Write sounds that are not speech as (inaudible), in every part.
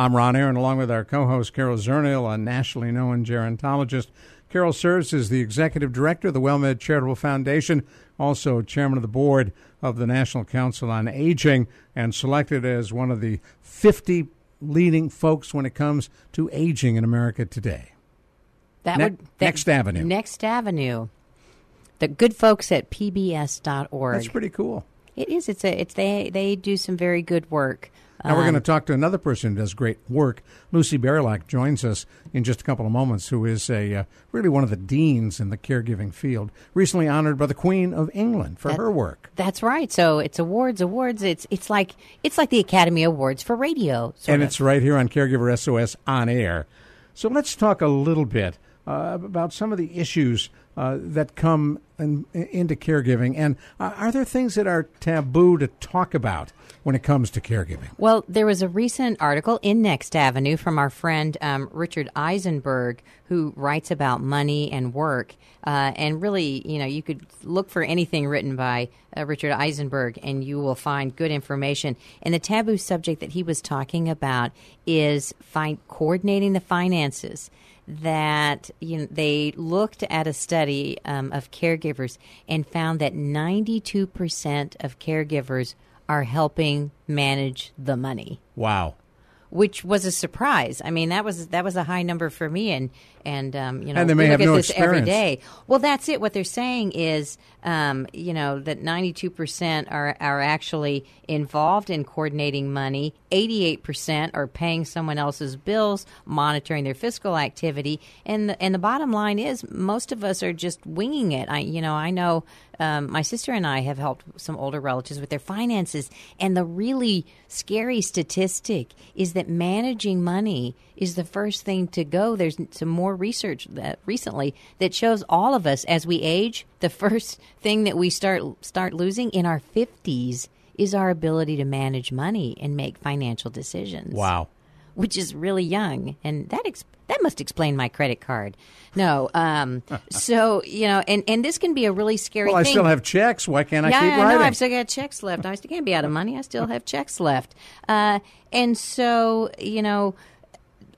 I'm Ron Aaron, along with our co-host Carol Zernial, a nationally known gerontologist. Carol serves as the executive director of the WellMed Charitable Foundation, also chairman of the board of the National Council on Aging, and selected as one of the 50 leading folks when it comes to aging in America today. That Ne- would that- Next Avenue. Next Avenue. The good folks at pbs.org. That's pretty cool. It is. It's a. It's they. They do some very good work. Now we're Um, going to talk to another person who does great work. Lucy Barylak joins us in just a couple of moments, who is a uh, really one of the deans in the caregiving field. Recently honored by the Queen of England for That- her work. That's right. So it's awards, awards. It's it's like it's like the Academy Awards for radio. And of. it's right here on Caregiver SOS on air. So let's talk a little bit uh, about some of the issues uh, that come in, into caregiving. And are there things that are taboo to talk about when it comes to caregiving? Well, there was a recent article in Next Avenue from our friend um, Richard Eisenberg, who writes about money and work. Uh, and really, you know, you could look for anything written by uh, Richard Eisenberg, and you will find good information. And the taboo subject that he was talking about is coordinating the finances that you know, they looked at a study um, of caregivers and found that 92% of caregivers are helping manage the money Wow. which was a surprise. I mean, that was that was a high number for me, and and um, you know, And they may have look at no this every experience. day. Well, that's it. What they're saying is, um, you know, that ninety two percent are are actually involved in coordinating money. Eighty eight percent are paying someone else's bills, monitoring their fiscal activity, and the, and the bottom line is, most of us are just winging it. I you know, I know. Um, my sister and I have helped some older relatives with their finances, and the really scary statistic is that managing money is the first thing to go. There's some more research that recently that shows all of us as we age, the (laughs) first thing that we start start losing in our 50s is our ability to manage money and make financial decisions Wow. which is really young, and that ex- that must explain my credit card. No, um, (laughs) so you know, and and this can be a really scary. Well, I thing. still have checks. Why can't I yeah, keep I writing? I've still got checks left. I still can't be out of money. I still have checks left, uh, and so you know.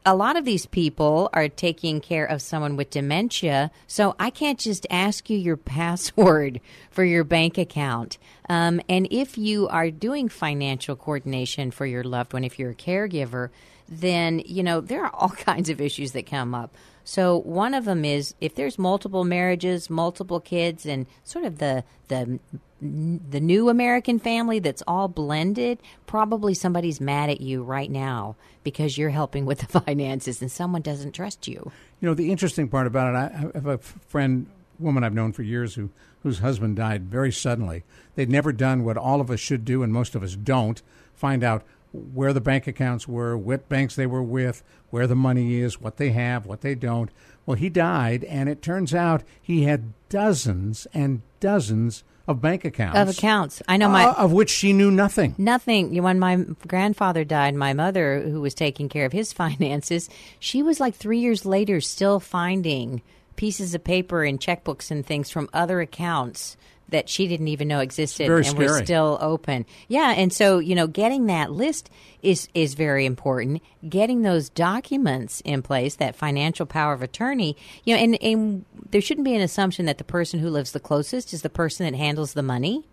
A lot of these people are taking care of someone with dementia, so I can't just ask you your (laughs) password for your bank account. Um, and if you are doing financial coordination for your loved one, if you're a caregiver, then you know there are (laughs) all kinds of issues that come up. So one of them is if there's multiple marriages, multiple kids, and sort of the the the new American family that's all blended, probably somebody's mad at you right now because you're helping with the (laughs) finances and someone doesn't trust you. You know, the interesting part about it, I have a friend, woman I've known for years, who whose husband died very suddenly. They'd never done what all of us should do, and most of us don't find out where the bank accounts were, what banks they were with, where the money is, what they have, what they don't. Well, he died, and it turns out he had dozens and dozens of bank accounts. Of accounts. I know my uh, of which she knew nothing. Nothing. When my grandfather died, my mother, who was taking care of his (laughs) finances, she was like three years later still finding pieces of paper and checkbooks and things from other accounts that she didn't even know existed and were scary. still open. Yeah, and so you know, getting that list is is very important. Getting those documents in place, that financial power of attorney, you know, and and there shouldn't be an assumption that the person who lives the closest is the person that handles the money.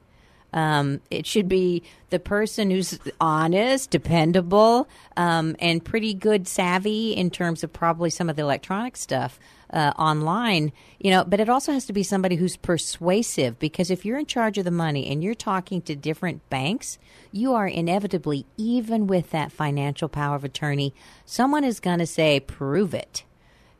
Um, it should be the person who's honest, dependable, um, and pretty good savvy in terms of probably some of the electronic stuff uh, online. You know, but it also has to be somebody who's persuasive because if you're in charge of the money and you're talking to different banks, you are inevitably, even with that financial power of attorney, someone is going to say, "Prove it."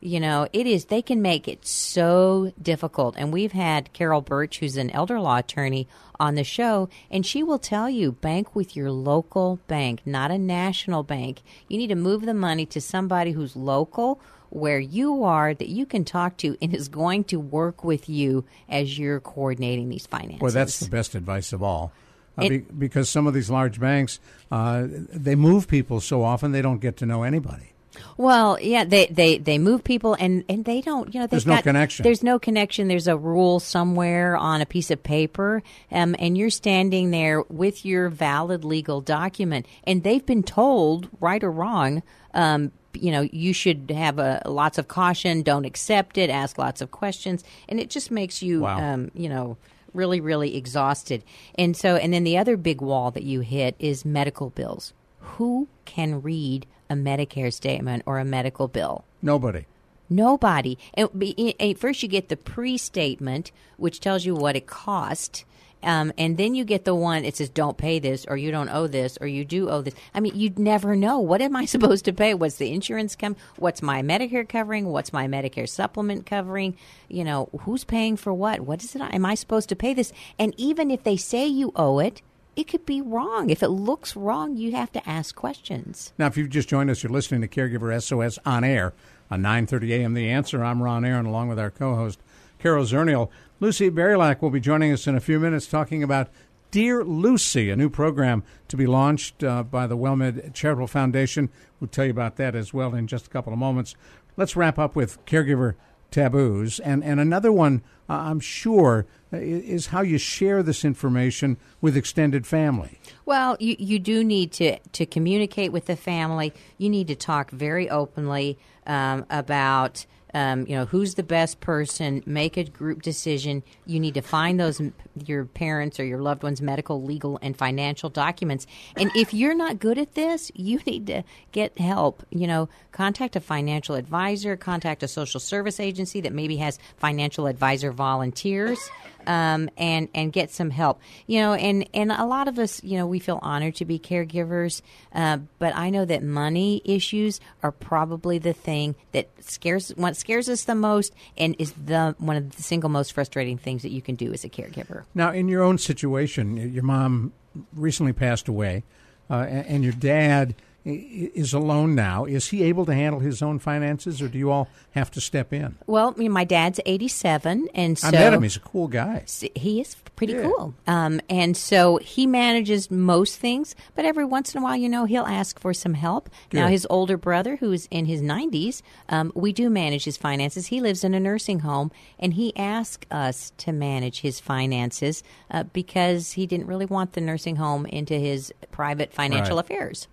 You know, it is, they can make it so difficult. And we've had Carol Birch, who's an elder law attorney, on the show, and she will tell you bank with your local bank, not a national bank. You need to move the money to somebody who's local where you are that you can talk to and is going to work with you as you're coordinating these finances. Well, that's the best advice of all. Uh, it, be, because some of these large banks, uh, they move people so often they don't get to know anybody. Well, yeah, they, they, they move people and, and they don't, you know, there's got, no connection. There's no connection. There's a rule somewhere on a piece of paper, um, and you're standing there with your valid legal document, and they've been told, right or wrong, um, you know, you should have a, lots of caution, don't accept it, ask lots of questions, and it just makes you, wow. um, you know, really, really exhausted. And so, and then the other big wall that you hit is medical bills. Who can read a Medicare statement or a medical bill? Nobody. Nobody. And first, you get the pre-statement, which tells you what it cost. Um, and then you get the one it says don't pay this or you don't owe this or you do owe this i mean you'd never know what am i (laughs) supposed to pay what's the insurance come what's my medicare covering what's my medicare supplement covering you know who's paying for what what is it am i supposed to pay this and even if they say you owe it it could be wrong. If it looks wrong, you have to ask questions. Now, if you've just joined us, you're listening to Caregiver SOS on air on 930 AM The Answer. I'm Ron Aaron, along with our co-host Carol Zernial. Lucy Barylak will be joining us in a few minutes, talking about Dear Lucy, a new program to be launched uh, by the WellMed Charitable Foundation. We'll tell you about that as well in just a couple of moments. Let's wrap up with caregiver taboos. And, and another one, uh, I'm sure, is how you share this information with extended family. Well, you, you do need to, to communicate with the family. You need to talk very openly um, about um, you know who's the best person make a group decision. You need to find those your parents or your loved ones medical legal and financial documents. And if you're not good at this you (laughs) need to get help. You know contact a financial advisor contact a social service agency that maybe has financial advisor volunteers um, and and get some help. You know, and and a lot of us, you know, we feel honored to be caregivers, uh, but I know that money issues are probably the thing that scares what scares us the most, and is the one of the single most frustrating things that you can do as a caregiver. Now, in your own situation, your mom recently passed away, uh, and your dad is alone now. Is he able to handle his own finances, or do you all have to step in? Well, my dad's eighty-seven, and so I met him. He's a cool guy. He is pretty yeah. cool, um, and so he manages most things. But every once in a while, you know, he'll ask for some help. Good. Now, his older brother, who's in his nineties, um, we do manage his finances. He lives in a nursing home, and he asked us to manage his finances uh, because he didn't really want the nursing home into his private financial right. affairs.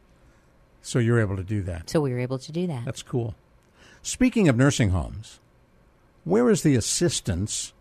So you're able to do that. So we were able to do that. That's cool. Speaking of nursing homes, where is the assistance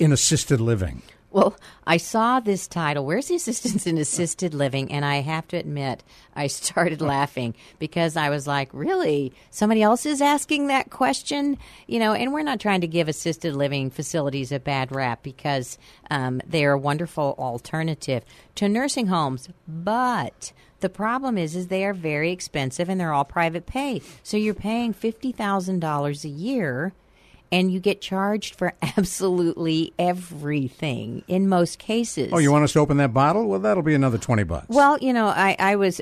in assisted living? Well, I saw this title, Where's the Assistance in Assisted Living? And I have to admit, I started (laughs) laughing because I was like, Really? Somebody else is asking that question? You know, and we're not trying to give assisted living facilities a bad rap because um, they are a wonderful alternative to nursing homes. But the problem is, is they are very expensive and they're all private pay. So you're paying fifty thousand dollars a year, and you get charged for (laughs) absolutely everything in most cases. Oh, you want us to open that bottle? Well, that'll be another twenty bucks. Well, you know, I, I was.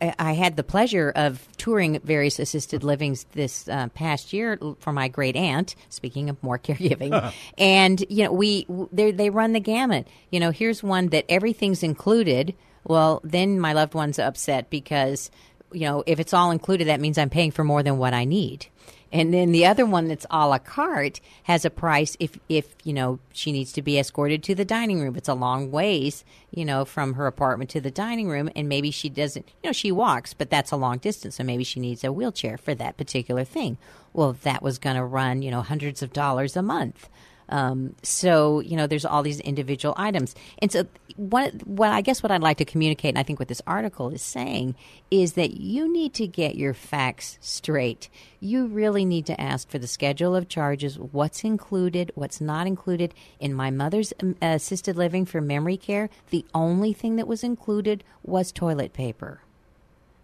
I had the pleasure of touring various assisted (laughs) livings this uh, past year for my great aunt. Speaking of more (laughs) caregiving, and you know, we they run the gamut. You know, here's one that everything's included well, then my loved one's upset because, you know, if it's all included, that means I'm paying for more than what I need. And then the other one that's a la carte has a price if, if, you know, she needs to be escorted to the dining room. It's a long ways, you know, from her apartment to the dining room. And maybe she doesn't, you know, she walks, but that's a long distance. So maybe she needs a wheelchair for that particular thing. Well, that was going to run, you know, hundreds of dollars a month. Um, so you know, there's all these individual items, and so what? What I guess what I'd like to communicate, and I think what this article is saying, is that you need to get your facts straight. You really need to ask for the schedule of charges, what's included, what's not included. In my mother's um, assisted living for memory care, the only thing that was included was toilet paper.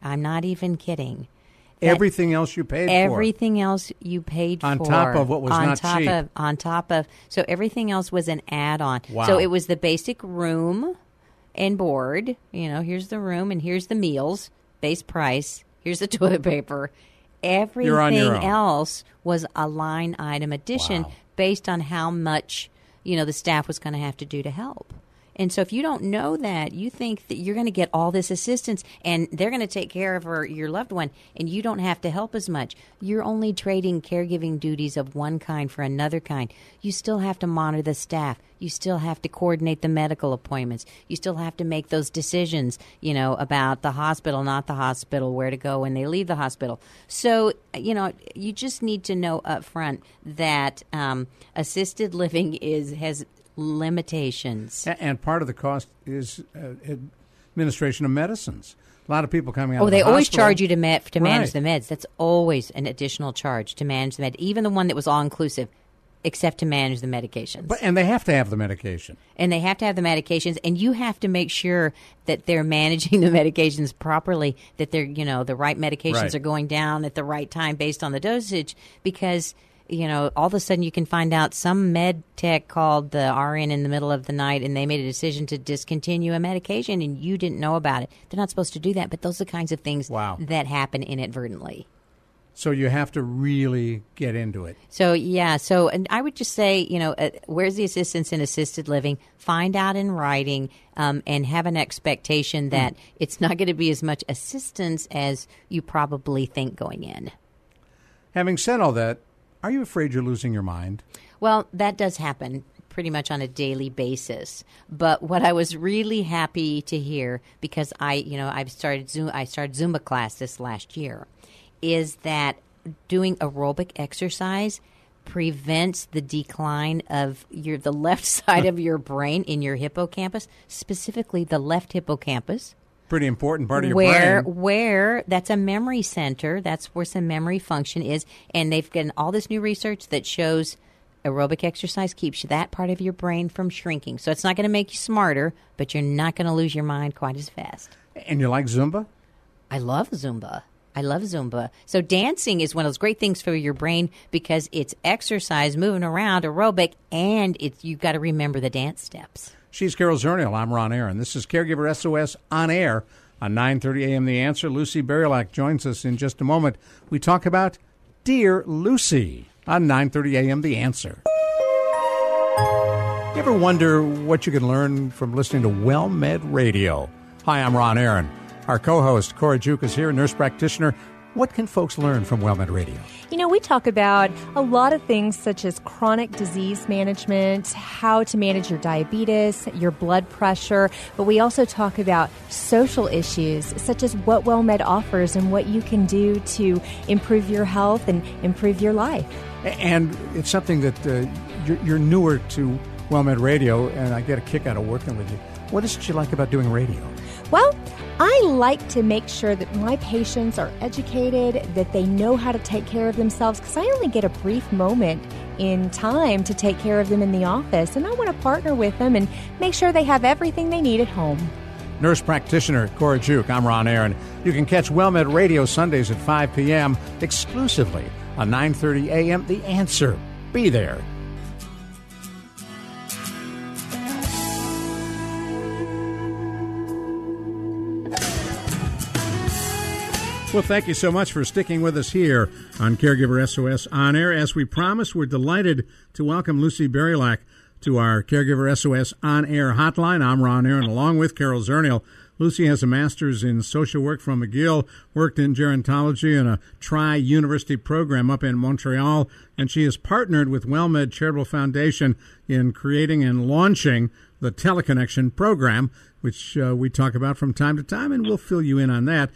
I'm not even kidding. Everything else you paid for. everything else you paid On for top of what was on not top cheap. of on top of so everything else was an add-on Wow. so it was the basic room and board you know here's the room and here's the meals base price here's the (laughs) toilet paper everything You're on your own. else was a line item addition Wow. based on how much you know the staff was going to have to do to help and so if you don't know that, you think that you're going to get all this assistance and they're going to take care of her, your loved one and you don't have to help as much. You're only trading caregiving duties of one kind for another kind. You still have to monitor the staff. You still have to coordinate the medical appointments. You still have to make those decisions, you know, about the hospital, not the hospital, where to go when they leave the hospital. So, you know, you just need to know up front that um, assisted living (laughs) is has limitations. And part of the cost is uh, administration of medicines. A lot of people coming out. Oh, they the always hospital- charge you to ma- to manage Right. the meds. That's always an additional charge to manage the med, even the one that was all inclusive, except to manage the medications. But and they have to have the medication. and they have to have the medications, and you have to make sure that they're managing the (laughs) medications properly. That they're you know the right medications Right. are going down at the right time based on the dosage, because. You know, all of a sudden you can find out some med tech called the RN in the middle of the night and they made a decision to discontinue a medication and you didn't know about it. They're not supposed to do that, but those are the kinds of things Wow. that happen inadvertently. So you have to really get into it. So yeah, so and I would just say, you know, uh, where's the assistance in assisted living? Find out in writing, um, and have an expectation that it's not going to be as much assistance as you probably think going in. Having said all that, are you afraid you're losing your mind? Well, that does happen pretty much on a daily basis. But what I was really happy to hear because I, you know, I've started Zoom I started Zumba class this last year is that doing aerobic exercise prevents the decline of your the left (laughs) side of your brain in your hippocampus, specifically the left hippocampus Pretty important part of your where brain. where where that's a memory center. That's where some memory function is, and they've gotten all this new research that shows aerobic exercise keeps that part of your brain from shrinking. So it's not going to make you smarter, but you're not going to lose your mind quite as fast. And you like Zumba? I love Zumba. I love Zumba. So dancing is one of those great things for your brain because it's exercise, moving around, aerobic, and it's you've got to remember the dance steps. She's Carol Zernial. I'm Ron Aaron. This is Caregiver SOS on air on 930 AM The Answer. Lucy Barylak joins us in just a moment. We talk about Dear Lucy on 930 AM The Answer. You ever wonder what you can learn from listening to WellMed Radio? Hi, I'm Ron Aaron. Our co-host Cora Juke is here, nurse practitioner. What can folks learn from WellMed Radio? You know, we talk about a lot of things such as chronic disease management, how to manage your diabetes, your blood pressure, but we also talk about social issues such as what WellMed offers and what you can do to improve your health and improve your life. And it's something that uh, you're, you're newer to WellMed Radio, and I get a kick out of working with you. What is it you like about doing radio? Well, I like to make sure that my patients are educated, that they know how to take care of themselves, because I only get a brief moment in time to take care of them in the office, and I want to partner with them and make sure they have everything they need at home. Nurse practitioner Cora Juke. I'm Ron Aaron. You can catch WellMed Radio Sundays at 5 p.m. exclusively on 930 AM The Answer. Be there. Well, thank you so much for sticking with us here on Caregiver SOS On Air. As we promised, we're delighted to welcome Lucy Barylak to our Caregiver SOS On Air hotline. I'm Ron Aaron, along with Carol Zernial. Lucy has a master's in social work from McGill, worked in gerontology in a Tri University program up in Montreal, and she has partnered with WellMed Charitable Foundation in creating and launching the Teleconnection program, which uh, we talk about from time to time, and we'll fill you in on that.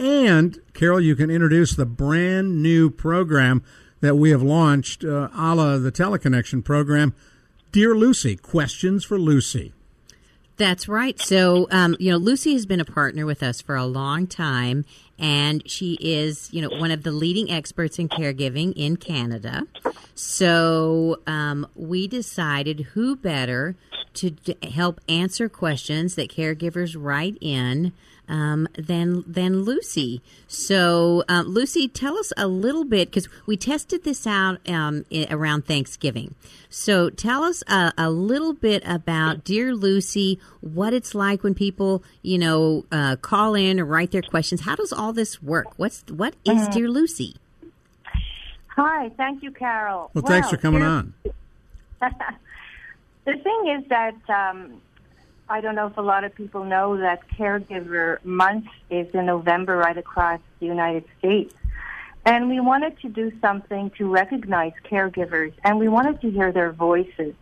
And Carol, you can introduce the brand new program that we have launched, uh, a la the teleconnection program, Dear Lucy, Questions for Lucy. That's right. So, um, you know, Lucy has been a partner with us for a long time, and she is, you know, one of the leading experts in caregiving in Canada. So, um, we decided who better to d- help answer questions that caregivers write in um, than than Lucy. So, uh, Lucy, tell us a little bit because we tested this out um, i- around Thanksgiving. So, tell us a, a little bit about Dear Lucy, what it's like when people, you know, uh, call in or write their questions. How does all this work? What's what is Dear Lucy? Hi, thank you, Carol. Well, thanks for coming here- on. (laughs) the thing is that um, I don't know if a lot of people know that Caregiver Month is in November right across the United States. And we wanted to do something to recognize caregivers, and we wanted to hear their voices.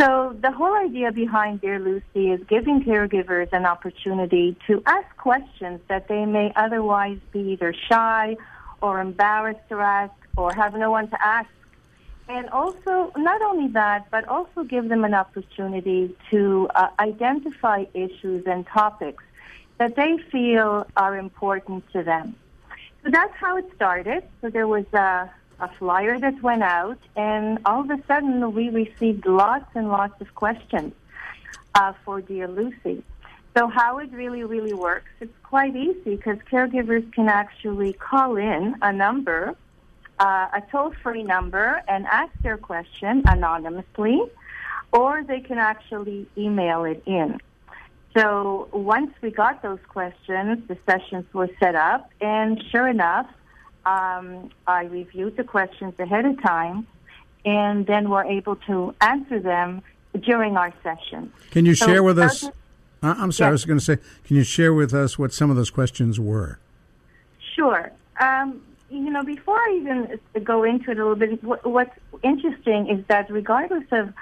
So the whole idea behind Dear Lucy is giving caregivers an opportunity to ask questions that they may otherwise be either shy or embarrassed to ask or have no one to ask. And also, not only that, but also give them an opportunity to uh, identify issues and topics that they feel are important to them. So that's how it started. So there was a, a flyer that went out, and all of a sudden we received lots and lots of questions uh, for Dear Lucy. So how it really, really works, it's quite easy because caregivers can actually call in a number, uh, a toll-free number, and ask their question anonymously, or they can actually email it in. So once we got those questions, the sessions were set up, and sure enough, um, I reviewed the questions ahead of time, and then were able to answer them during our session. Can you So share with us? I'm sorry, I was going to say, can you share with us what some of those questions were? Sure. Um, you know, before I even go into it a little bit, what, what's interesting is that regardless of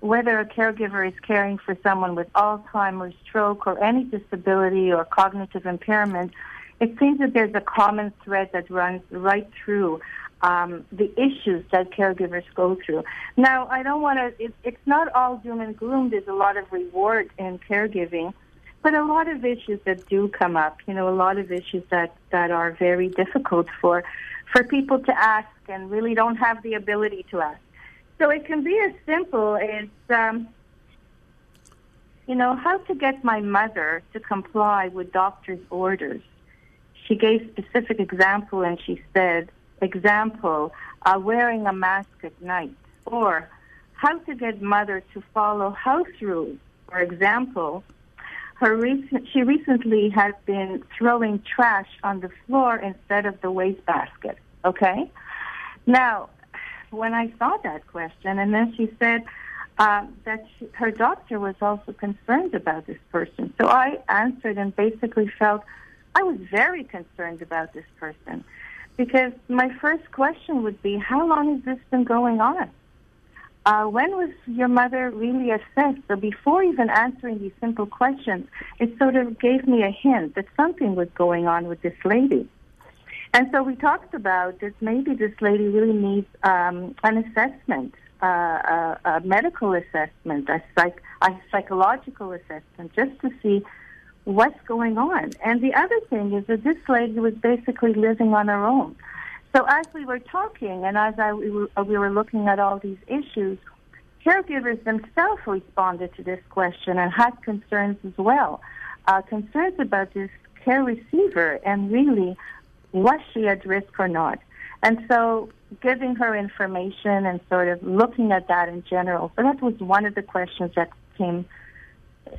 whether a caregiver is caring for someone with Alzheimer's, stroke, or any disability or cognitive impairment, it seems that there's a common thread that runs right through um, the issues that caregivers go through. Now, I don't want to, it's not all doom and gloom. There's a lot of reward in caregiving, but a lot of issues that do come up, you know, a lot of issues that, that are very difficult for, for people to ask and really don't have the ability to ask. So it can be as simple as, um, you know, how to get my mother to comply with doctor's orders. She gave specific example and she said, example, uh, wearing a mask at night, or how to get mother to follow house rules. For example, her recent, she recently has been throwing trash on the floor instead of the wastebasket. Okay, now when I saw that question, and then she said um, that she, her doctor was also concerned about this person. So I answered and basically felt I was very concerned about this person because my first question would be, how long has this been going on? Uh, when was your mother really assessed? So before even answering these simple questions, it sort of gave me a hint that something was going on with this lady. And so we talked about that maybe this lady really needs um, an assessment, uh, a, a medical assessment, a, psych, a psychological assessment, just to see what's going on. And the other thing is that this lady was basically living on her own. So as we were talking and as I, we, were, we were looking at all these issues, caregivers themselves responded to this question and had concerns as well. Uh, concerns about this care receiver and really was she at risk or not? And so giving her information and sort of looking at that in general. So that was one of the questions that came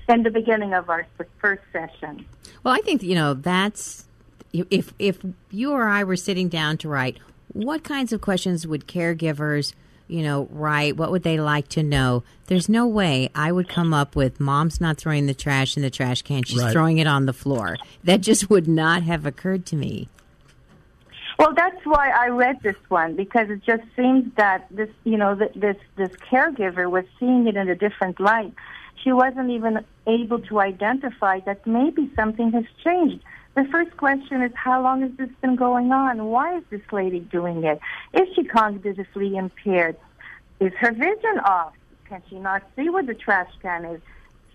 in the beginning of our first session. Well, I think you know that's if if you or I were sitting down to write, what kinds of questions would caregivers, you know, write? What would they like to know? There's no way I would come up with mom's not throwing the trash in the trash can; she's Right. throwing it on the floor. That just would not have occurred to me. Well, that's why I read this one because it just seems that this, you know, th- this this caregiver was seeing it in a different light. She wasn't even able to identify that maybe something has changed. The first question is how long has this been going on? Why is this lady doing it? Is she cognitively impaired? Is her vision off? Can she not see where the trash can is?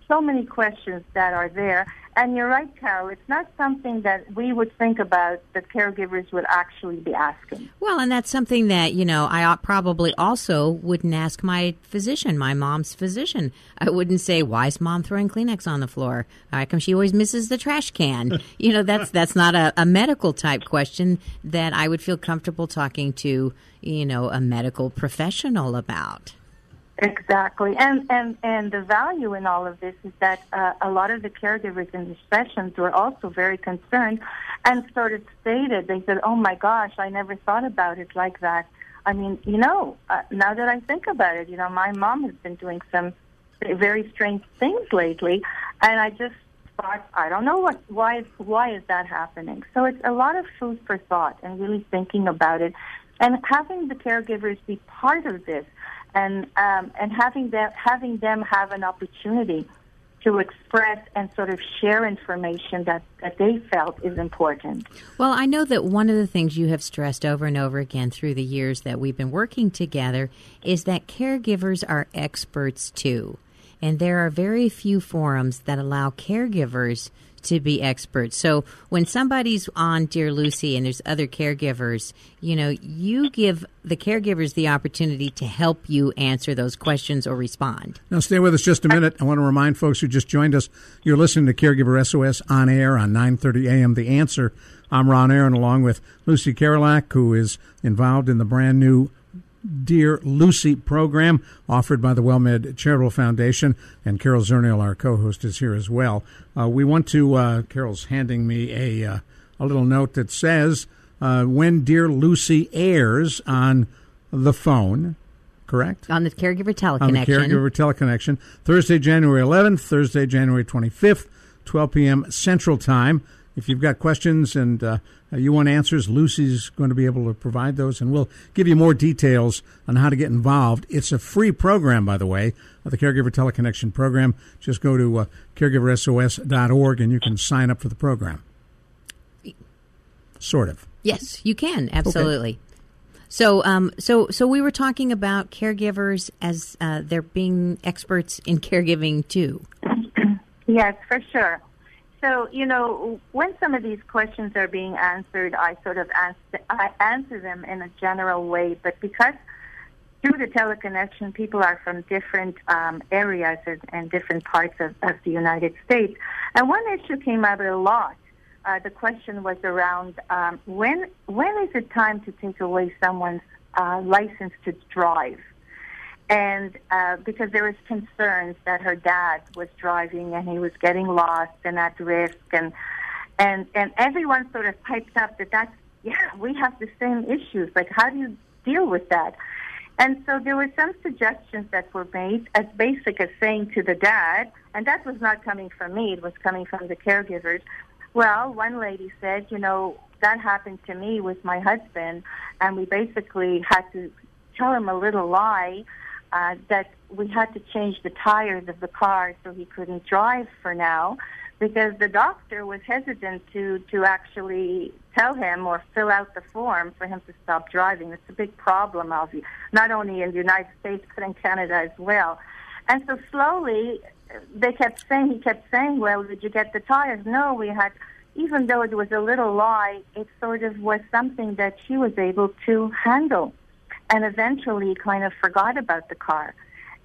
So many questions that are there. And you're right, Carol. It's not something that we would think about that caregivers would actually be asking. Well, and that's something that, you know, I probably also wouldn't ask my physician, my mom's physician. I wouldn't say, why is mom throwing Kleenex on the floor? How come she always misses the trash can? (laughs) you know, that's, that's not a, a medical type question that I would feel comfortable talking to, you know, a medical professional about. Exactly, and and and the value in all of this is that uh, a lot of the caregivers in the sessions were also very concerned, and sort of stated they said, "Oh my gosh, I never thought about it like that." I mean, you know, uh, now that I think about it, you know, my mom has been doing some very strange things lately, and I just thought, I don't know what why why is that happening. So it's a lot of food for thought and really thinking about it, and having the caregivers be part of this and um, and having them having them have an opportunity to express and sort of share information that, that they felt is important. Well, I know that one of the things you have stressed over and over again through the years that we've been working together is that caregivers are experts too. And there are very few forums that allow caregivers to be experts. So when somebody's on Dear Lucy and there's other caregivers, you know, you give the caregivers the opportunity to help you answer those questions or respond. Now, stay with us just a minute. I want to remind folks who just joined us, you're listening to Caregiver SOS on air on 930 AM The Answer. I'm Ron Aaron, along with Lucy Barylak, who is involved in the brand new Dear Lucy program offered by the WellMed Charitable Foundation. And Carol Zernial, our co host, is here as well. Uh, we want to, uh, Carol's handing me a, uh, a little note that says uh, when Dear Lucy airs on the phone, correct? On the caregiver teleconnection. On the caregiver teleconnection. Thursday, January 11th, Thursday, January 25th, 12 p.m. Central Time. If you've got questions and uh, you want answers, Lucy's going to be able to provide those, and we'll give you more details on how to get involved. It's a free program, by the way, the Caregiver Teleconnection Program. Just go to uh, caregiversos.org and you can sign up for the program. Sort of. Yes, you can absolutely. Okay. So, um, so, so we were talking about caregivers as uh, they're being experts in caregiving too. (clears throat) yes, for sure. So, you know, when some of these questions are being answered, I sort of answer, I answer them in a general way, but because through the teleconnection, people are from different um, areas and, and, different parts of, of, the United States. And one issue came up a lot. Uh, the question was around um, when when is it time to take away someone's uh, license to drive? And uh, because there was concerns that her dad was driving and he was getting lost and at risk and and and everyone sort of piped up that that's yeah we have the same issues. Like how do you deal with that? And so there were some suggestions that were made as basic as saying to the dad and that was not coming from me it was coming from the caregivers. Well one lady said you know that happened to me with my husband and we basically had to tell him a little lie uh, that we had to change the tires of the car so he couldn't drive for now because the doctor was hesitant to to actually tell him or fill out the form for him to stop driving. It's a big problem, not only in the United States but in Canada as well. And so slowly, they kept saying he kept saying, "Well, did you get the tires?" No, we had. Even though it was a little lie, it sort of was something that she was able to handle and eventually kind of forgot about the car.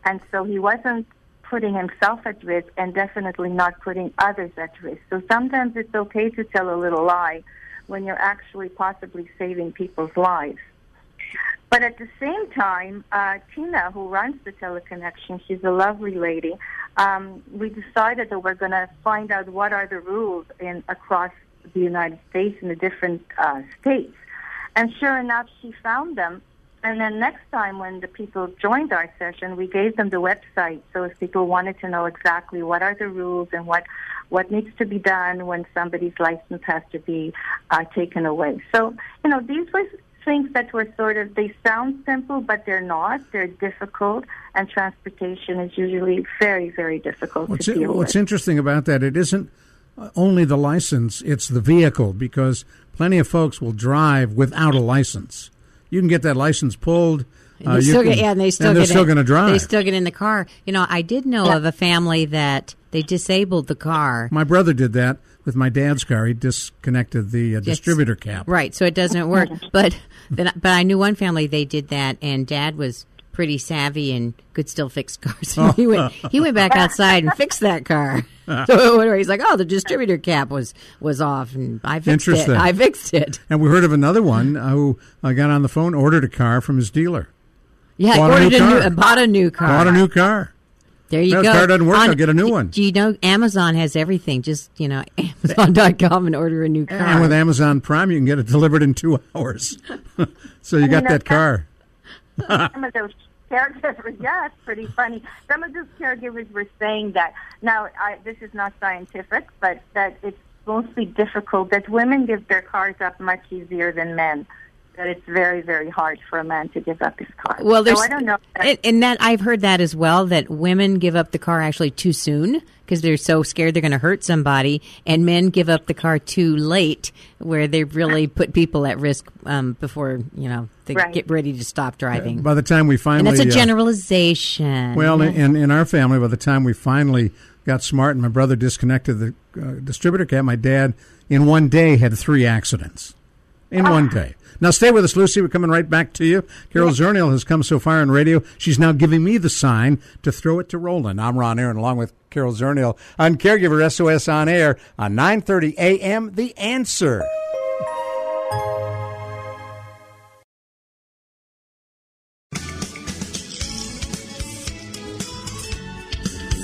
And so he wasn't putting himself at risk and definitely not putting others at risk. So sometimes it's okay to tell a little lie when you're actually possibly saving people's lives. But at the same time, uh, Tina, who runs the teleconnection, she's a lovely lady. Um, we decided that we're going to find out what are the rules in across the United States in the different uh, states. And sure enough, she found them and then next time when the people joined our session, we gave them the website. So if people wanted to know exactly what are the rules and what, what needs to be done when somebody's license has to be uh, taken away. So, you know, these were things that were sort of, they sound simple, but they're not. They're difficult, and transportation is usually very, very difficult what's to deal it, What's with. interesting about that, it isn't only the license; it's the vehicle because plenty of folks will drive without a license. You can get that license pulled. And uh, they you still can- get, yeah, and they still and they're get still going to drive. They still get in the car. You know, I did know of a family that they disabled the car. My brother did that with my dad's car. He disconnected the uh, distributor cap. Right, so it doesn't work. but (laughs) but but I knew one family they did that, and Dad was pretty savvy and could still fix cars. (laughs) He went he went back outside and fixed that car. (laughs) so he's like, oh, the distributor cap was was off, and I fixed it. I fixed it. And we heard of another one uh, who uh, got on the phone, ordered a car from his dealer. Yeah, Bought a I ordered new a new, car. uh, bought a new car. Bought a new car. There you Well, go. if car doesn't work, On- I'll get a new one. Do you know Amazon has everything? Just you know, (laughs) Amazon.com and order a new car. And with Amazon Prime, you can get it delivered in two hours. so you got know, that car. (laughs) some of those caregivers, (laughs) yeah, it's pretty funny. Some of those caregivers were saying that now I, this is not scientific, but that it's mostly difficult that women give their cars up much easier than men. That it's very, very hard for a man to give up his car. Well, there's so I don't know. and that I've heard that as well. That women give up the car actually too soon because they're so scared they're going to hurt somebody, and men give up the car too late, where they really put people at risk um, before you know they Right. get ready to stop driving. By the time we and finally, that's a uh, generalization. well, in in our family, by the time we finally got smart, and my brother disconnected the uh, distributor cap, my dad in one day had three accidents. In one day. Now stay with us, Lucy. We're coming right back to you. Carol Zernial has come so far in radio. She's now giving me the sign to throw it to Roland. I'm Ron Aaron, along with Carol Zernial on Caregiver SOS on air on 930 AM The Answer.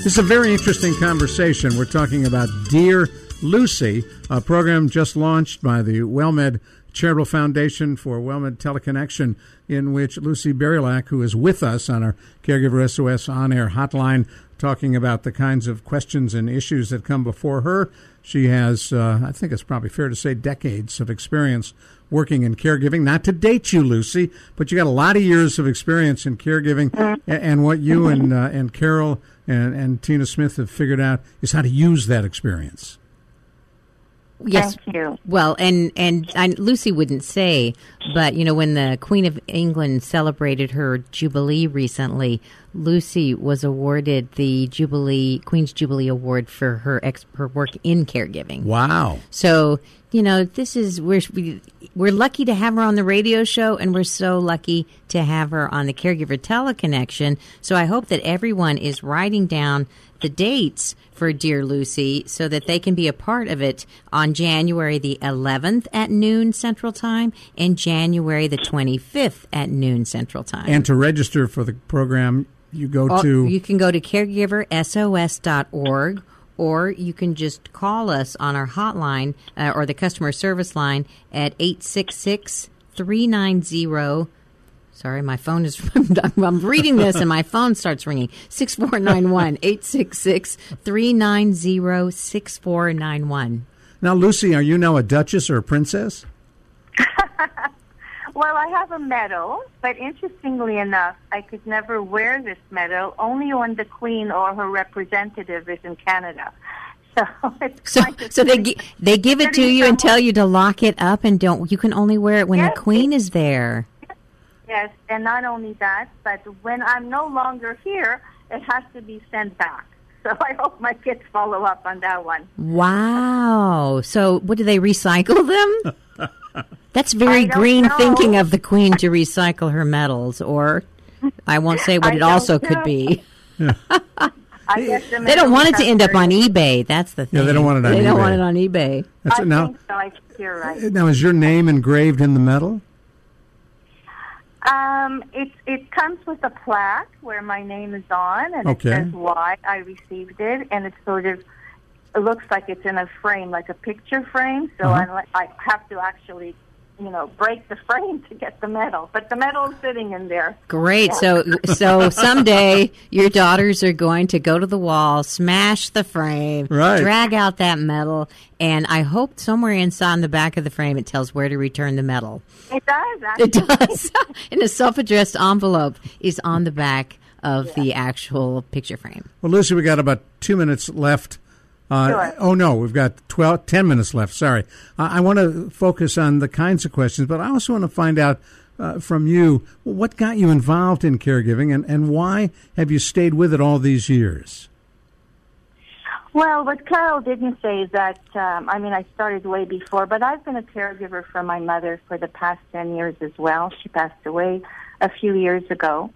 This is a very interesting conversation. We're talking about Dear Lucy, a program just launched by the WellMed Charitable Foundation for WellMed Teleconnection, in which Lucy Barylak, who is with us on our Caregiver SOS on air hotline, talking about the kinds of questions and issues that come before her. She has, uh, I think it's probably fair to say, decades of experience working in caregiving. Not to date you, Lucy, but you got a lot of years of experience in caregiving. And what you and uh, and Carol and, and Tina Smith have figured out is how to use that experience. Yes. Thank you. Well, and and I, Lucy wouldn't say, but you know, when the Queen of England celebrated her Jubilee recently, Lucy was awarded the Jubilee Queen's Jubilee Award for her ex, her work in caregiving. Wow. So you know, this is we're we, we're lucky to have her on the radio show, and we're so lucky to have her on the Caregiver Teleconnection. So I hope that everyone is writing down the dates for Dear Lucy so that they can be a part of it on January the 11th at noon Central Time and January the 25th at noon Central Time. And to register for the program, you go Oh, to you can go to caregiversos.org or you can just call us on our hotline uh, or the customer service line at 866 390 Sorry, my phone is. (laughs) I'm reading this and my phone starts ringing. 6491 (laughs) 866 390 6491. now, Lucy. Are you now a duchess or a princess? (laughs) Well, I have a medal, but interestingly enough, I could never wear this medal only when the Queen or her representative is in Canada. So, it's So, kind of so they gi- they give it to you and tell you to lock it up and don't. You can only wear it when Yes. the queen is there. Yes, and not only that, but when I'm no longer here, it has to be sent back. (laughs) So I hope my kids follow up on that one. Wow. So, what do they recycle them? (laughs) That's very green know. thinking of the queen to recycle her medals, or I won't say what I it don't also could be. (laughs) I guess the They don't want it to end up on eBay. That's the thing. Yeah, they don't want it on They don't want it on eBay. That's I it. Now, think so. I think you're right. now is your name engraved in the medal? Um, it it comes with a plaque where my name is on, and Okay. it says why I received it, and it's sort of it looks like it's in a frame, like a picture frame. So Uh-huh. I I have to actually, you know, break the frame (laughs) to get the medal, but the medal is sitting in there. Great. So, so (laughs) someday your daughters are going to go to the wall, smash the frame, Right. drag out that medal, and I hope somewhere inside in the back of the frame it tells where to return the medal. It does. Actually. It does. (laughs) and a self-addressed envelope is on the back of the actual picture frame. Well, Lucy, we got about two minutes left Uh, Sure. Oh, no, we've got 12, 10 minutes left. Sorry. I, I want to focus on the kinds of questions, but I also want to find out uh, from you what got you involved in caregiving and, and why have you stayed with it all these years? Well, what Carol didn't say is that, um, I mean, I started way before, but I've been a caregiver for my mother for the past 10 years as well. She passed away a few years ago.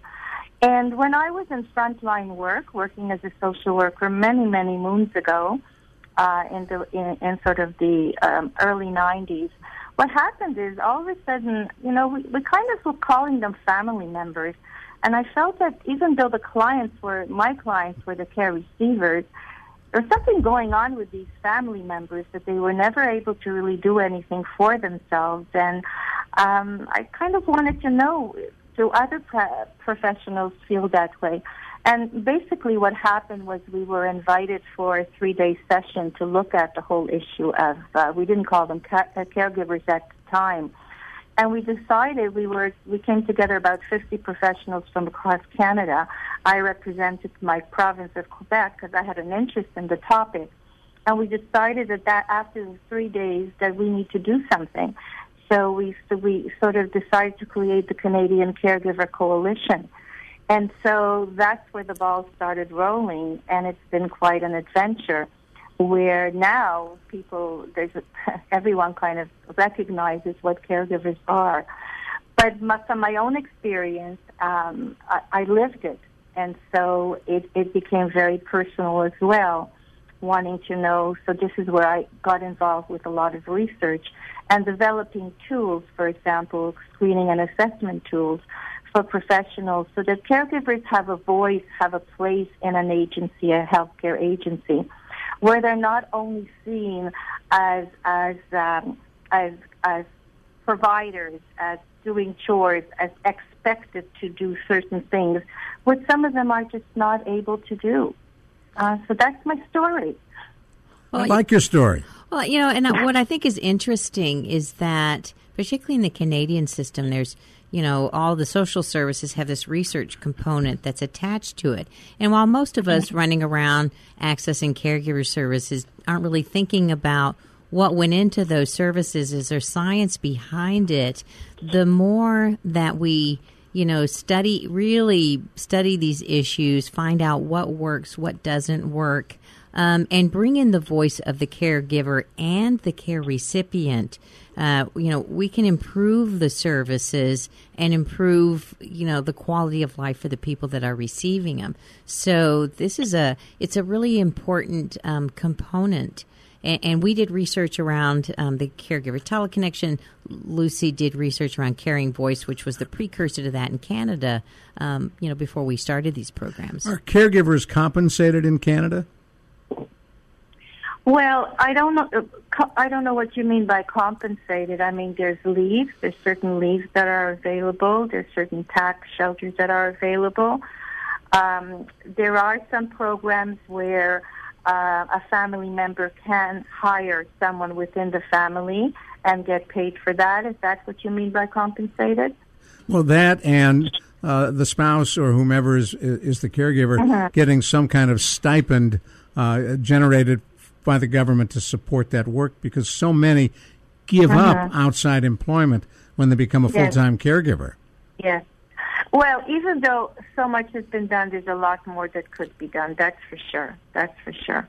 And when I was in frontline work, working as a social worker many, many moons ago, uh, in the in, in sort of the um, early 90s, what happened is all of a sudden, you know, we, we kind of were calling them family members. And I felt that even though the clients were, my clients were the care receivers, there's something going on with these family members that they were never able to really do anything for themselves. And um, I kind of wanted to know do other pro- professionals feel that way? And basically, what happened was we were invited for a three day session to look at the whole issue of, uh, we didn't call them ca- uh, caregivers at the time. And we decided we were, we came together about 50 professionals from across Canada. I represented my province of Quebec because I had an interest in the topic. And we decided that, that after the three days that we need to do something. So we, so we sort of decided to create the Canadian Caregiver Coalition. And so that's where the ball started rolling, and it's been quite an adventure. Where now people, there's a, (laughs) everyone kind of recognizes what caregivers are. But my, from my own experience, um, I, I lived it, and so it, it became very personal as well. Wanting to know, so this is where I got involved with a lot of research and developing tools, for example, screening and assessment tools for professionals so that caregivers have a voice, have a place in an agency, a healthcare agency, where they're not only seen as as um, as as providers, as doing chores, as expected to do certain things, which some of them are just not able to do. Uh, so that's my story. I like your story. Well, you know, and uh, what I think is interesting is that, particularly in the Canadian system, there's, you know, all the social services have this research component that's attached to it. And while most of us running around accessing caregiver services aren't really thinking about what went into those services, is there science behind it? The more that we you know, study, really study these issues, find out what works, what doesn't work, um, and bring in the voice of the caregiver and the care recipient. Uh, you know, we can improve the services and improve, you know, the quality of life for the people that are receiving them. So this is a, it's a really important um, component and, we did research around um, the caregiver teleconnection. Lucy did research around Caring Voice, which was the precursor to that in Canada. Um, you know, before we started these programs. Are caregivers compensated in Canada? Well, I don't know. I don't know what you mean by compensated. I mean, there's leaves. There's certain leaves that are available. There's certain tax shelters that are available. Um, there are some programs where uh, a family member can hire someone within the family and get paid for that. Is that what you mean by compensated? Well, that and uh, the spouse or whomever is is the caregiver Uh-huh. getting some kind of stipend uh, generated by the government to support that work because so many give up Uh-huh. outside employment when they become a full time caregiver. Yes. Well, even though so much has been done, there's a lot more that could be done. That's for sure. That's for sure.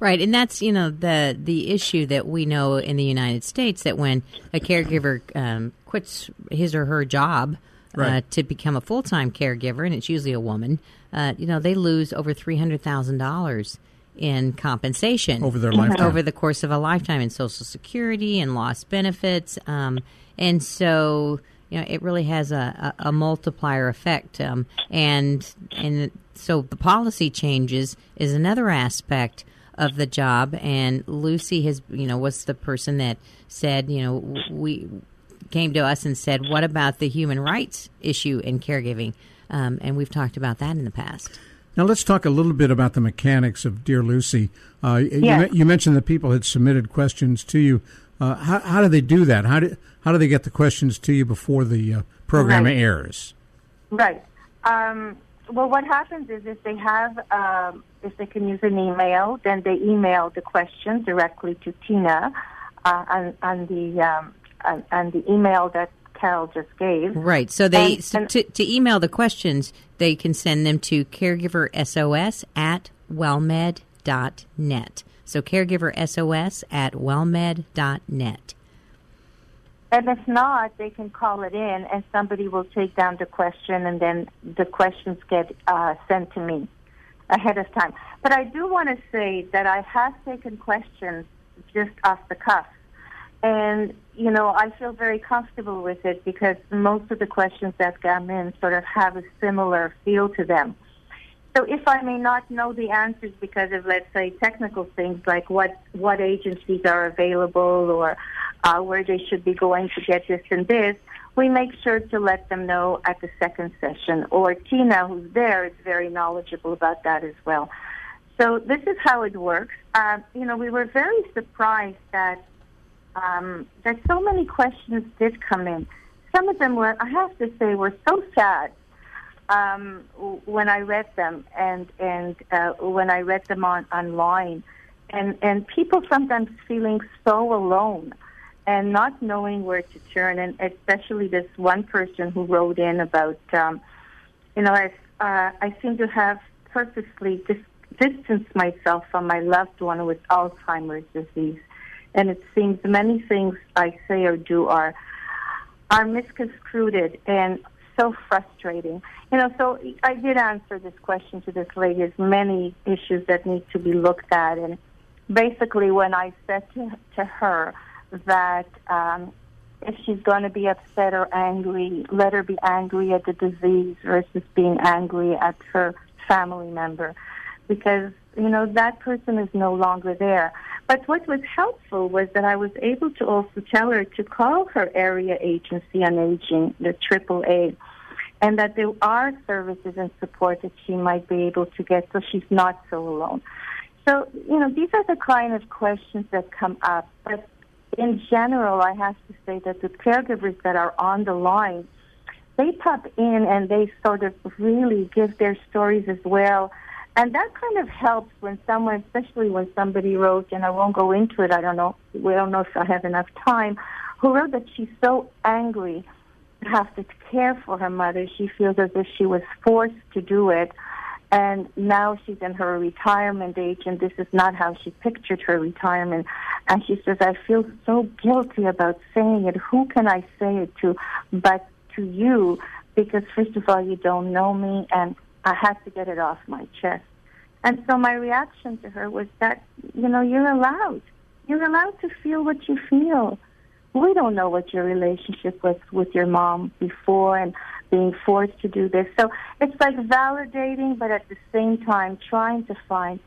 Right, and that's you know the the issue that we know in the United States that when a caregiver um, quits his or her job uh, to become a full time caregiver, and it's usually a woman, uh, you know they lose over three hundred thousand dollars in compensation Over their lifetime. over the course of a lifetime in Social Security and lost benefits, um, and so you know it really has a, a, a multiplier effect, um, and and so the policy changes is another aspect of the job and Lucy has you know was the person that said you know we came to us and said what about the human rights issue in caregiving um, and we've talked about that in the past Now let's talk a little bit about the mechanics of Dear Lucy. Uh, you, Yes. you mentioned that people had submitted questions to you. Uh, how, how do they do that? How do how do they get the questions to you before the uh, program Right. airs? Right. Um, well, what happens is if they have, um, if they can use an email, then they email the question directly to Tina uh, on, on the um, on, on the email that Carol just gave. Right. So they And- so to, to email the questions, they can send them to caregiversos at wellmed.net. So caregiversos at wellmed.net. And if not, they can call it in, and somebody will take down the question, and then the questions get uh, sent to me ahead of time. But I do want to say that I have taken questions just off the cuff, and you know I feel very comfortable with it because most of the questions that come in sort of have a similar feel to them. So if I may not know the answers because of, let's say, technical things like what what agencies are available or uh, where they should be going to get this and this, we make sure to let them know at the second session. Or Tina, who's there, is very knowledgeable about that as well. So this is how it works. Uh, you know, we were very surprised that um, that so many questions did come in. Some of them were, I have to say, were so sad um, when I read them and and uh, when I read them on online, and and people sometimes feeling so alone and not knowing where to turn, and especially this one person who wrote in about, um, you know, I uh, I seem to have purposely dis- distanced myself from my loved one with Alzheimer's disease, and it seems many things I say or do are are misconstrued and so frustrating. You know, so I did answer this question to this lady. There's many issues that need to be looked at, and basically, when I said to, to her that um, if she's going to be upset or angry, let her be angry at the disease versus being angry at her family member, because you know that person is no longer there. But what was helpful was that I was able to also tell her to call her area agency on aging, the AAA, and that there are services and support that she might be able to get so she's not so alone. So, you know, these are the kind of questions that come up. But in general, I have to say that the caregivers that are on the line, they pop in and they sort of really give their stories as well. And that kind of helps when someone, especially when somebody wrote, and I won't go into it, I don't know, we don't know if I have enough time, who wrote that she's so angry to have to care for her mother. She feels as if she was forced to do it. And now she's in her retirement age, and this is not how she pictured her retirement. And she says, I feel so guilty about saying it. Who can I say it to but to you? Because, first of all, you don't know me, and I had to get it off my chest. And so my reaction to her was that, you know, you're allowed. You're allowed to feel what you feel. We don't know what your relationship was with your mom before and being forced to do this. So it's like validating, but at the same time trying to find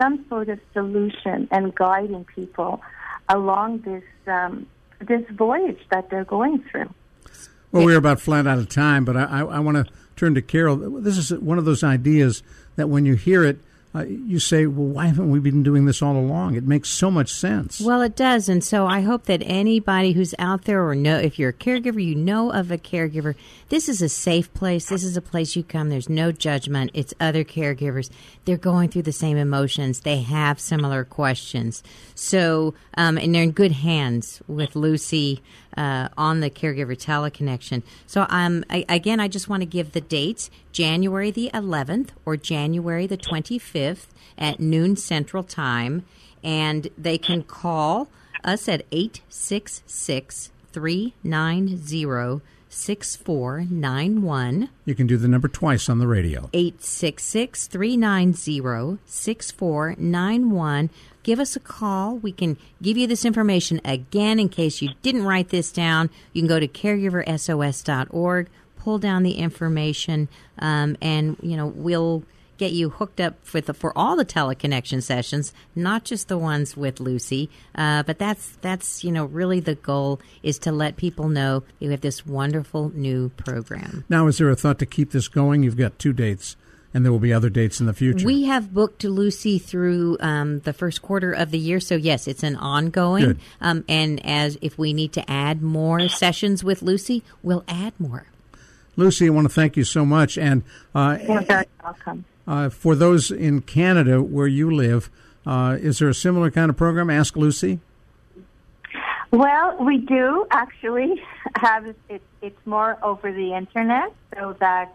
some sort of solution and guiding people along this um, this voyage that they're going through. Well, we're about flat out of time, but I, I, I want to turn to Carol. This is one of those ideas that when you hear it, uh, you say, well, why haven't we been doing this all along? It makes so much sense. Well, it does, and so I hope that anybody who's out there, or know if you're a caregiver, you know of a caregiver. This is a safe place. This is a place you come. There's no judgment. It's other caregivers. They're going through the same emotions. They have similar questions. So, um, and they're in good hands with Lucy uh, on the caregiver teleconnection. So, um, I, again, I just want to give the dates: January the 11th or January the 25th at noon Central Time, and they can call us at 866 390 6491. You can do the number twice on the radio. 866 390 6491. Give us a call. We can give you this information again in case you didn't write this down. You can go to caregiversos.org, pull down the information, um, and you know we'll get you hooked up with the, for all the teleconnection sessions, not just the ones with Lucy. Uh, but that's that's you know really the goal is to let people know you have this wonderful new program. Now, is there a thought to keep this going? You've got two dates, and there will be other dates in the future. We have booked Lucy through um, the first quarter of the year, so yes, it's an ongoing. Um, and as if we need to add more sessions with Lucy, we'll add more. Lucy, I want to thank you so much. And uh, You're very welcome. uh, for those in Canada where you live, uh, is there a similar kind of program? Ask Lucy. Well, we do actually have it. It's more over the internet, so that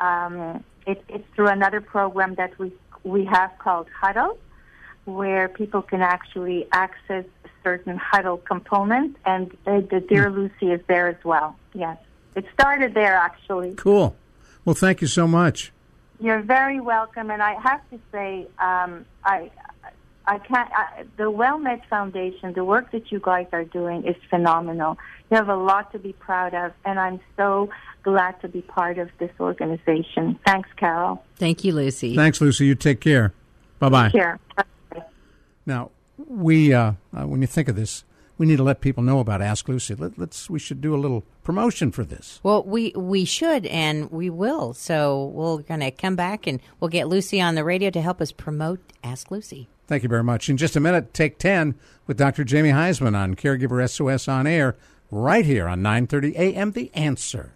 um, it, it's through another program that we we have called Huddle, where people can actually access certain Huddle components, and uh, the Dear Lucy is there as well. Yes, it started there actually. Cool. Well, thank you so much. You're very welcome, and I have to say, um, I, I can't. I, the WellMed Foundation, the work that you guys are doing is phenomenal. You have a lot to be proud of, and I'm so glad to be part of this organization. Thanks, Carol. Thank you, Lucy. Thanks, Lucy. You take care. Bye bye. Here. Now, we uh, uh, when you think of this, we need to let people know about Ask Lucy. Let, let's we should do a little promotion for this. Well, we we should and we will. So we're going to come back and we'll get Lucy on the radio to help us promote Ask Lucy. Thank you very much. In just a minute, take 10 with Dr. Jamie Huysman on Caregiver SOS on air right here on 930 AM The Answer.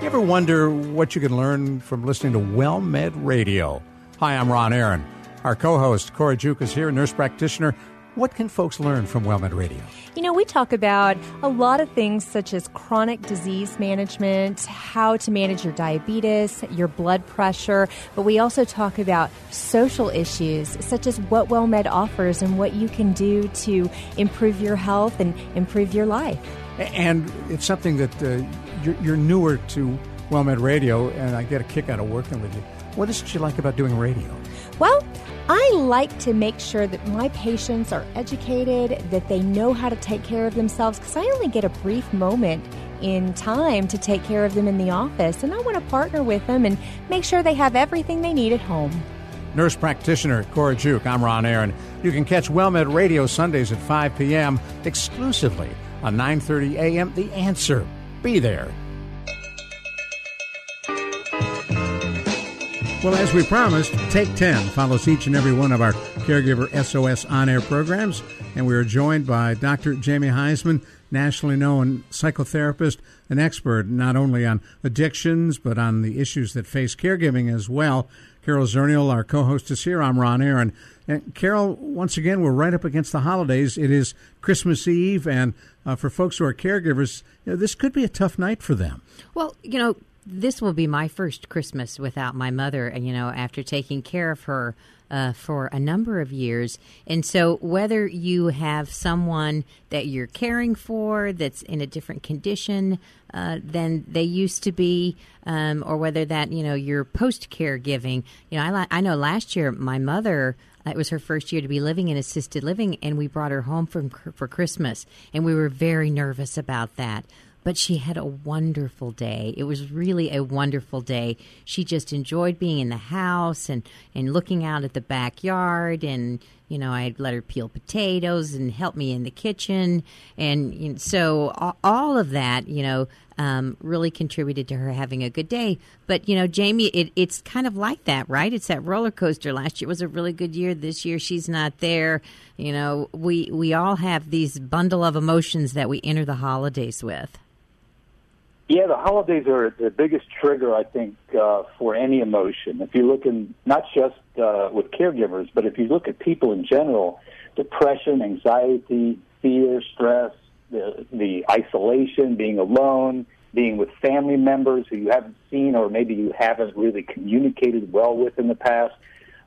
You ever wonder what you can learn from listening to WellMed Radio? Hi, I'm Ron Aaron. Our co-host Cora Juke is here, nurse practitioner. What can folks learn from WellMed Radio? You know, we talk about a lot of things such as chronic disease management, how to manage your diabetes, your blood pressure, but we also talk about social issues such as what WellMed offers and what you can do to improve your health and improve your life. And it's something that uh, you're, you're newer to WellMed Radio, and I get a kick out of working with you. What is it you like about doing radio? Well, I like to make sure that my patients are educated, that they know how to take care of themselves, because I only get a brief moment in time to take care of them in the office, and I want to partner with them and make sure they have everything they need at home. Nurse practitioner Cora Juke. I'm Ron Aaron. You can catch WellMed Radio Sundays at 5 p.m. exclusively on 930 AM The Answer. Be there. Well, as we promised, Take 10 follows each and every one of our Caregiver SOS on air programs, and we are joined by Dr. Jamie Huysman, nationally known psychotherapist, an expert not only on addictions but on the issues that face caregiving as well. Carol Zernial, our co host, is here. I'm Ron Aaron. And Carol, once again, we're right up against the holidays. It is Christmas Eve, and uh, for folks who are caregivers, you know, this could be a tough night for them. Well, you know, this will be my first Christmas without my mother, you know, after taking care of her uh, for a number of years. And so, whether you have someone that you're caring for that's in a different condition uh, than they used to be, um, or whether that, you know, you're post caregiving, you know, I, I know last year my mother. It was her first year to be living in assisted living, and we brought her home from for Christmas, and we were very nervous about that but she had a wonderful day. It was really a wonderful day. She just enjoyed being in the house and, and looking out at the backyard. And, you know, I'd let her peel potatoes and help me in the kitchen. And you know, so all of that, you know, um, really contributed to her having a good day. But, you know, Jamie, it, it's kind of like that, right? It's that roller coaster. Last year was a really good year. This year she's not there. You know, we, we all have these bundle of emotions that we enter the holidays with. Yeah, the holidays are the biggest trigger, I think, uh, for any emotion. If you look in not just uh, with caregivers, but if you look at people in general, depression, anxiety, fear, stress, the, the isolation, being alone, being with family members who you haven't seen or maybe you haven't really communicated well with in the past.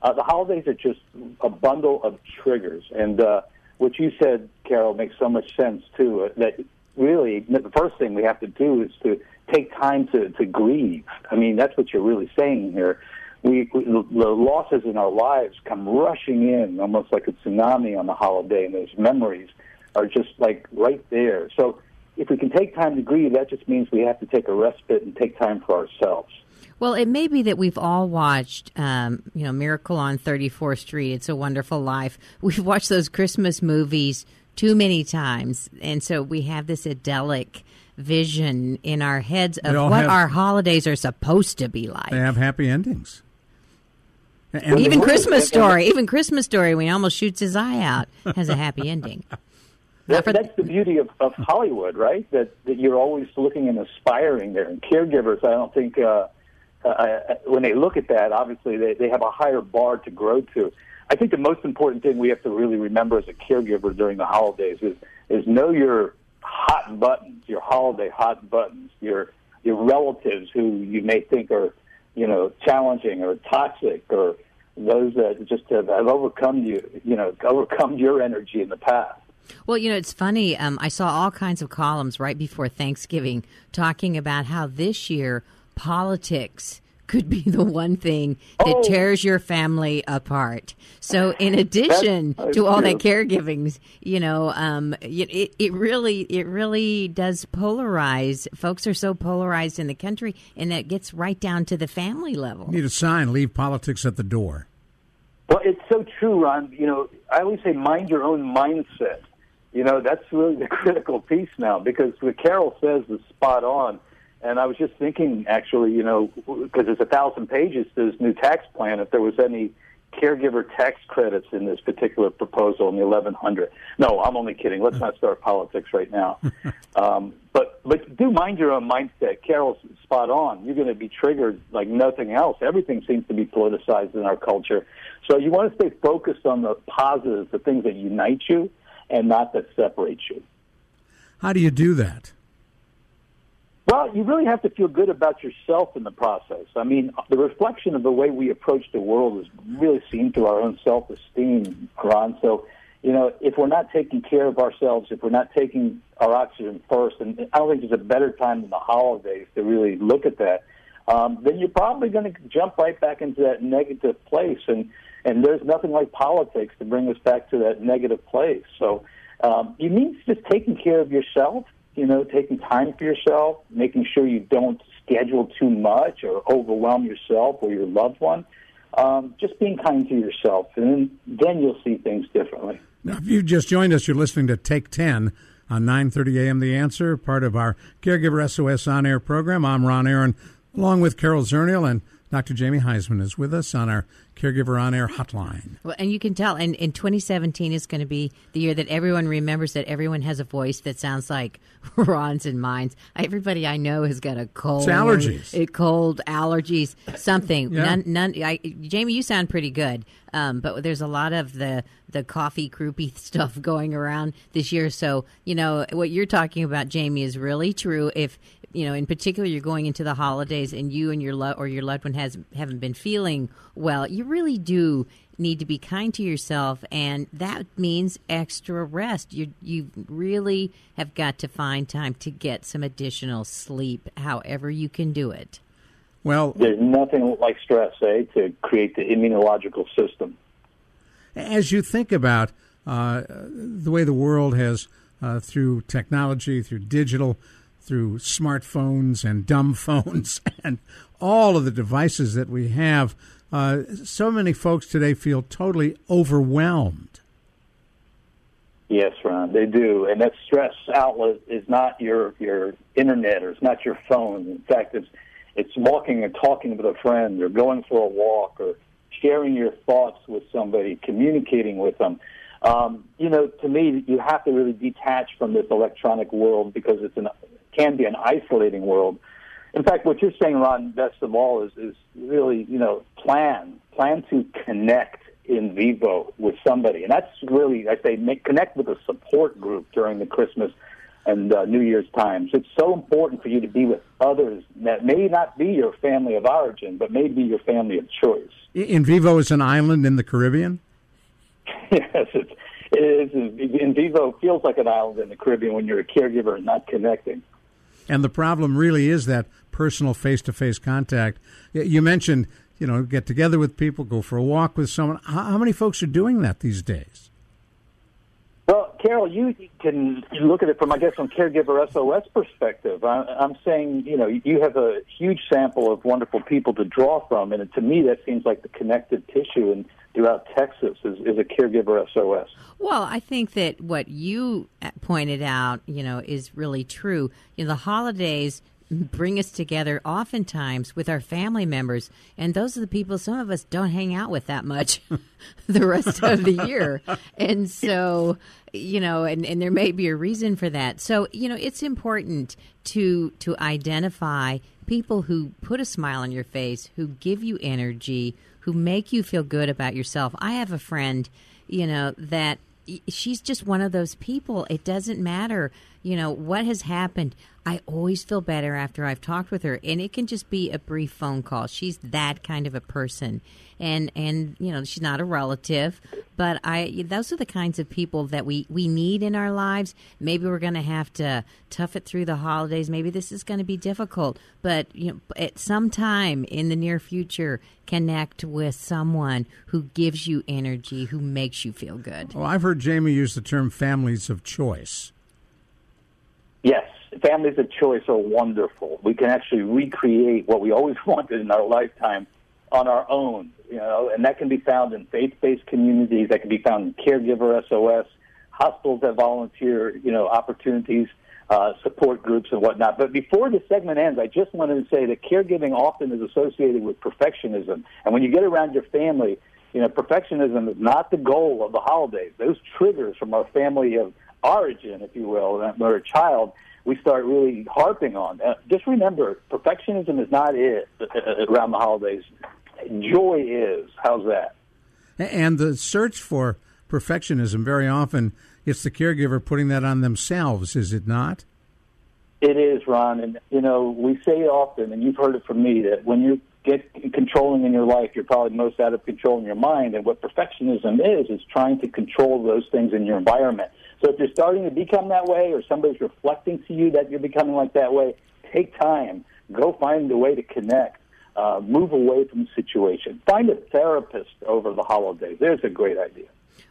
Uh, the holidays are just a bundle of triggers. And uh, what you said, Carol, makes so much sense, too, uh, that really the first thing we have to do is to take time to, to grieve. I mean, that's what you're really saying here. We, we the losses in our lives come rushing in almost like a tsunami on the holiday, and those memories are just like right there. So if we can take time to grieve, that just means we have to take a respite and take time for ourselves. Well, it may be that we've all watched, um, you know, Miracle on 34th Street, It's a Wonderful Life. We've watched those Christmas movies too many times. And so we have this idyllic vision in our heads of what have, our holidays are supposed to be like. They have happy endings. And even Christmas Story, (laughs) even Christmas Story, when he almost shoots his eye out, has a happy ending. (laughs) That, that's the beauty of, of Hollywood, right? That that you're always looking and aspiring there. And caregivers, I don't think uh, uh, when they look at that, obviously they, they have a higher bar to grow to. I think the most important thing we have to really remember as a caregiver during the holidays is is know your hot buttons, your holiday hot buttons, your your relatives who you may think are, you know, challenging or toxic or those that just have, have overcome you, you know, overcome your energy in the past. Well, you know, it's funny. Um, I saw all kinds of columns right before Thanksgiving talking about how this year politics could be the one thing that oh. tears your family apart. So, in addition that's, that's to all that caregiving, you know, um, it, it really it really does polarize. Folks are so polarized in the country, and that gets right down to the family level. You need a sign: leave politics at the door. Well, it's so true, Ron. You know, I always say, mind your own mindset. You know, that's really the (laughs) critical piece now because what Carol says is spot on and I was just thinking, actually, you know, because it's a thousand pages to this new tax plan, if there was any caregiver tax credits in this particular proposal in the 1100. No, I'm only kidding. Let's not start politics right now. (laughs) um, but but do mind your own mindset. Carol's spot on. You're going to be triggered like nothing else. Everything seems to be politicized in our culture. So you want to stay focused on the positives, the things that unite you, and not that separate you. How do you do that? Well, you really have to feel good about yourself in the process. I mean, the reflection of the way we approach the world is really seen through our own self-esteem, Ron. So, you know, if we're not taking care of ourselves, if we're not taking our oxygen first, and I don't think there's a better time than the holidays to really look at that, um, then you're probably going to jump right back into that negative place. And, and there's nothing like politics to bring us back to that negative place. So um, you mean just taking care of yourself you know, taking time for yourself, making sure you don't schedule too much or overwhelm yourself or your loved one. Um, just being kind to yourself, and then you'll see things differently. Now, if you've just joined us, you're listening to Take 10 on 930 AM The Answer, part of our Caregiver SOS on-air program. I'm Ron Aaron, along with Carol Zernial and Dr. Jamie Huysman is with us on our Caregiver On Air hotline. Well, and you can tell, and in 2017 is going to be the year that everyone remembers that everyone has a voice that sounds like (laughs) Ron's and mine's. Everybody I know has got a cold. It's allergies. A cold, allergies, something. Yeah. None, none I, Jamie, you sound pretty good, um, but there's a lot of the, the coffee croupy (laughs) stuff going around this year. So, you know, what you're talking about, Jamie, is really true. If you know, in particular, you're going into the holidays and you and your lo- or your loved one has haven't been feeling well, you really do need to be kind to yourself, and that means extra rest. You you really have got to find time to get some additional sleep, however you can do it. Well, there's nothing like stress, eh, to create the immunological system. As you think about uh, the way the world has, uh, through technology, through digital through smartphones and dumb (laughs) phones and all of the devices that we have, uh, so many folks today feel totally overwhelmed. Yes, Ron, they do, and that stress outlet is not your your internet or it's not your phone. In fact, it's it's walking and talking with a friend, or going for a walk, or sharing your thoughts with somebody, communicating with them. Um, you know, to me, you have to really detach from this electronic world because it's an can be an isolating world. In fact, what you're saying, Ron, best of all, is, is really, you know, plan. Plan to connect in vivo with somebody. And that's really, I say, make, connect with a support group during the Christmas and uh, New Year's times. It's so important for you to be with others that may not be your family of origin, but may be your family of choice. In Vivo is an island in the Caribbean? (laughs) yes, it's, it is. In Vivo feels like an island in the Caribbean when you're a caregiver and not connecting. And the problem really is that personal face to face contact. You mentioned, you know, get together with people, go for a walk with someone. How, many folks are doing that these days? Carol, you can look at it from, I guess, from caregiver SOS perspective. I'm saying, you know, you have a huge sample of wonderful people to draw from, and to me, that seems like the connective tissue. And throughout Texas is, is a caregiver SOS. Well, I think that what you pointed out, you know, is really true. You know, the holidays bring us together oftentimes with our family members. And those are the people some of us don't hang out with that much (laughs) the rest of the year. And so you know and, and there may be a reason for that. So you know it's important to to identify people who put a smile on your face who give you energy who make you feel good about yourself. I have a friend you know that she's just one of those people. It doesn't matter you know what has happened I always feel better after I've talked with her, and it can just be a brief phone call. She's that kind of a person, and and you know she's not a relative, but I those are the kinds of people that we we need in our lives. Maybe we're going to have to tough it through the holidays. Maybe this is going to be difficult, but you know at some time in the near future, connect with someone who gives you energy, who makes you feel good. Well, I've heard Jamie use the term families of choice. Families of choice are wonderful. We can actually recreate what we always (laughs) wanted in our lifetime on our own, you know, and that can be found in faith-based communities. That can be found in caregiver SOS, hospitals that volunteer, you know, opportunities, uh, support groups and whatnot. But before the segment ends, I just wanted to say that caregiving often is associated with perfectionism, and when you get around your family, you know, perfectionism is not the goal of the holidays. Those triggers from our family of origin, if you will, when we're a child, we start really harping on. Uh, just remember, perfectionism is not it around the holidays. Joy is. How's that? And the search for perfectionism, very often, it's the caregiver putting that on themselves, is it not? It is, Ron. And, you know, we say often, and you've heard it from me, that when you get controlling in your life, you're probably most out of control in your mind. And what perfectionism is, is trying to control those things in your environment. So if you're starting to become that way or somebody's reflecting to you that you're becoming like that way, take time. Go find a way to connect. Uh, move away from the situation. Find a therapist over the holidays. There's a great idea.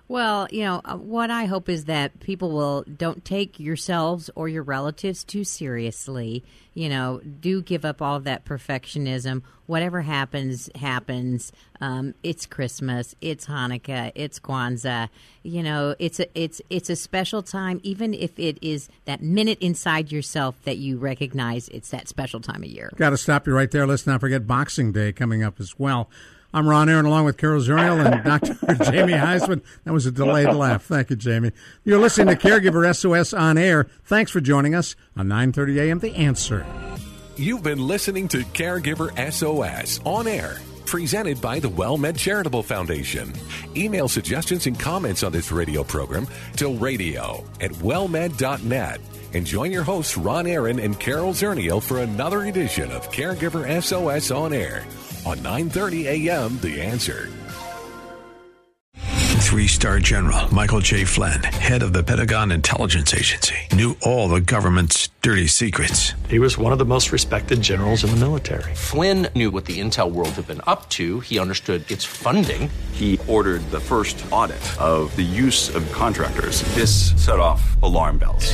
Well, you know, uh, what I hope is that people will don't take yourselves or your relatives too seriously. You know, do give up all of that perfectionism. Whatever happens, happens. Um, it's Christmas, it's Hanukkah, it's Kwanzaa. You know, it's a it's it's a special time, even if it is that minute inside yourself that you recognize it's that special time of year. Got to stop you right there. Let's not forget Boxing Day coming up as well. I'm Ron Aaron, along with Carol Zernial and Dr. (laughs) Jamie Huysman. That was a delayed laugh. Thank you, Jamie. You're listening to Caregiver SOS on air. Thanks for joining us on 930 AM The Answer. You've been listening to Caregiver SOS on air. Presented by the WellMed Charitable Foundation. Email suggestions and comments on this radio program to radio at wellmed.net. And join your hosts, Ron Aaron and Carol Zernial, for another edition of Caregiver SOS on air on 930 AM The Answer. Three-star general Michael J. Flynn, head of the Pentagon Intelligence Agency, knew all the government's dirty secrets. He was one of the most respected generals in the military. Flynn knew what the intel world had been up to. He understood its funding. He ordered the first audit of the use of contractors. This set off alarm bells.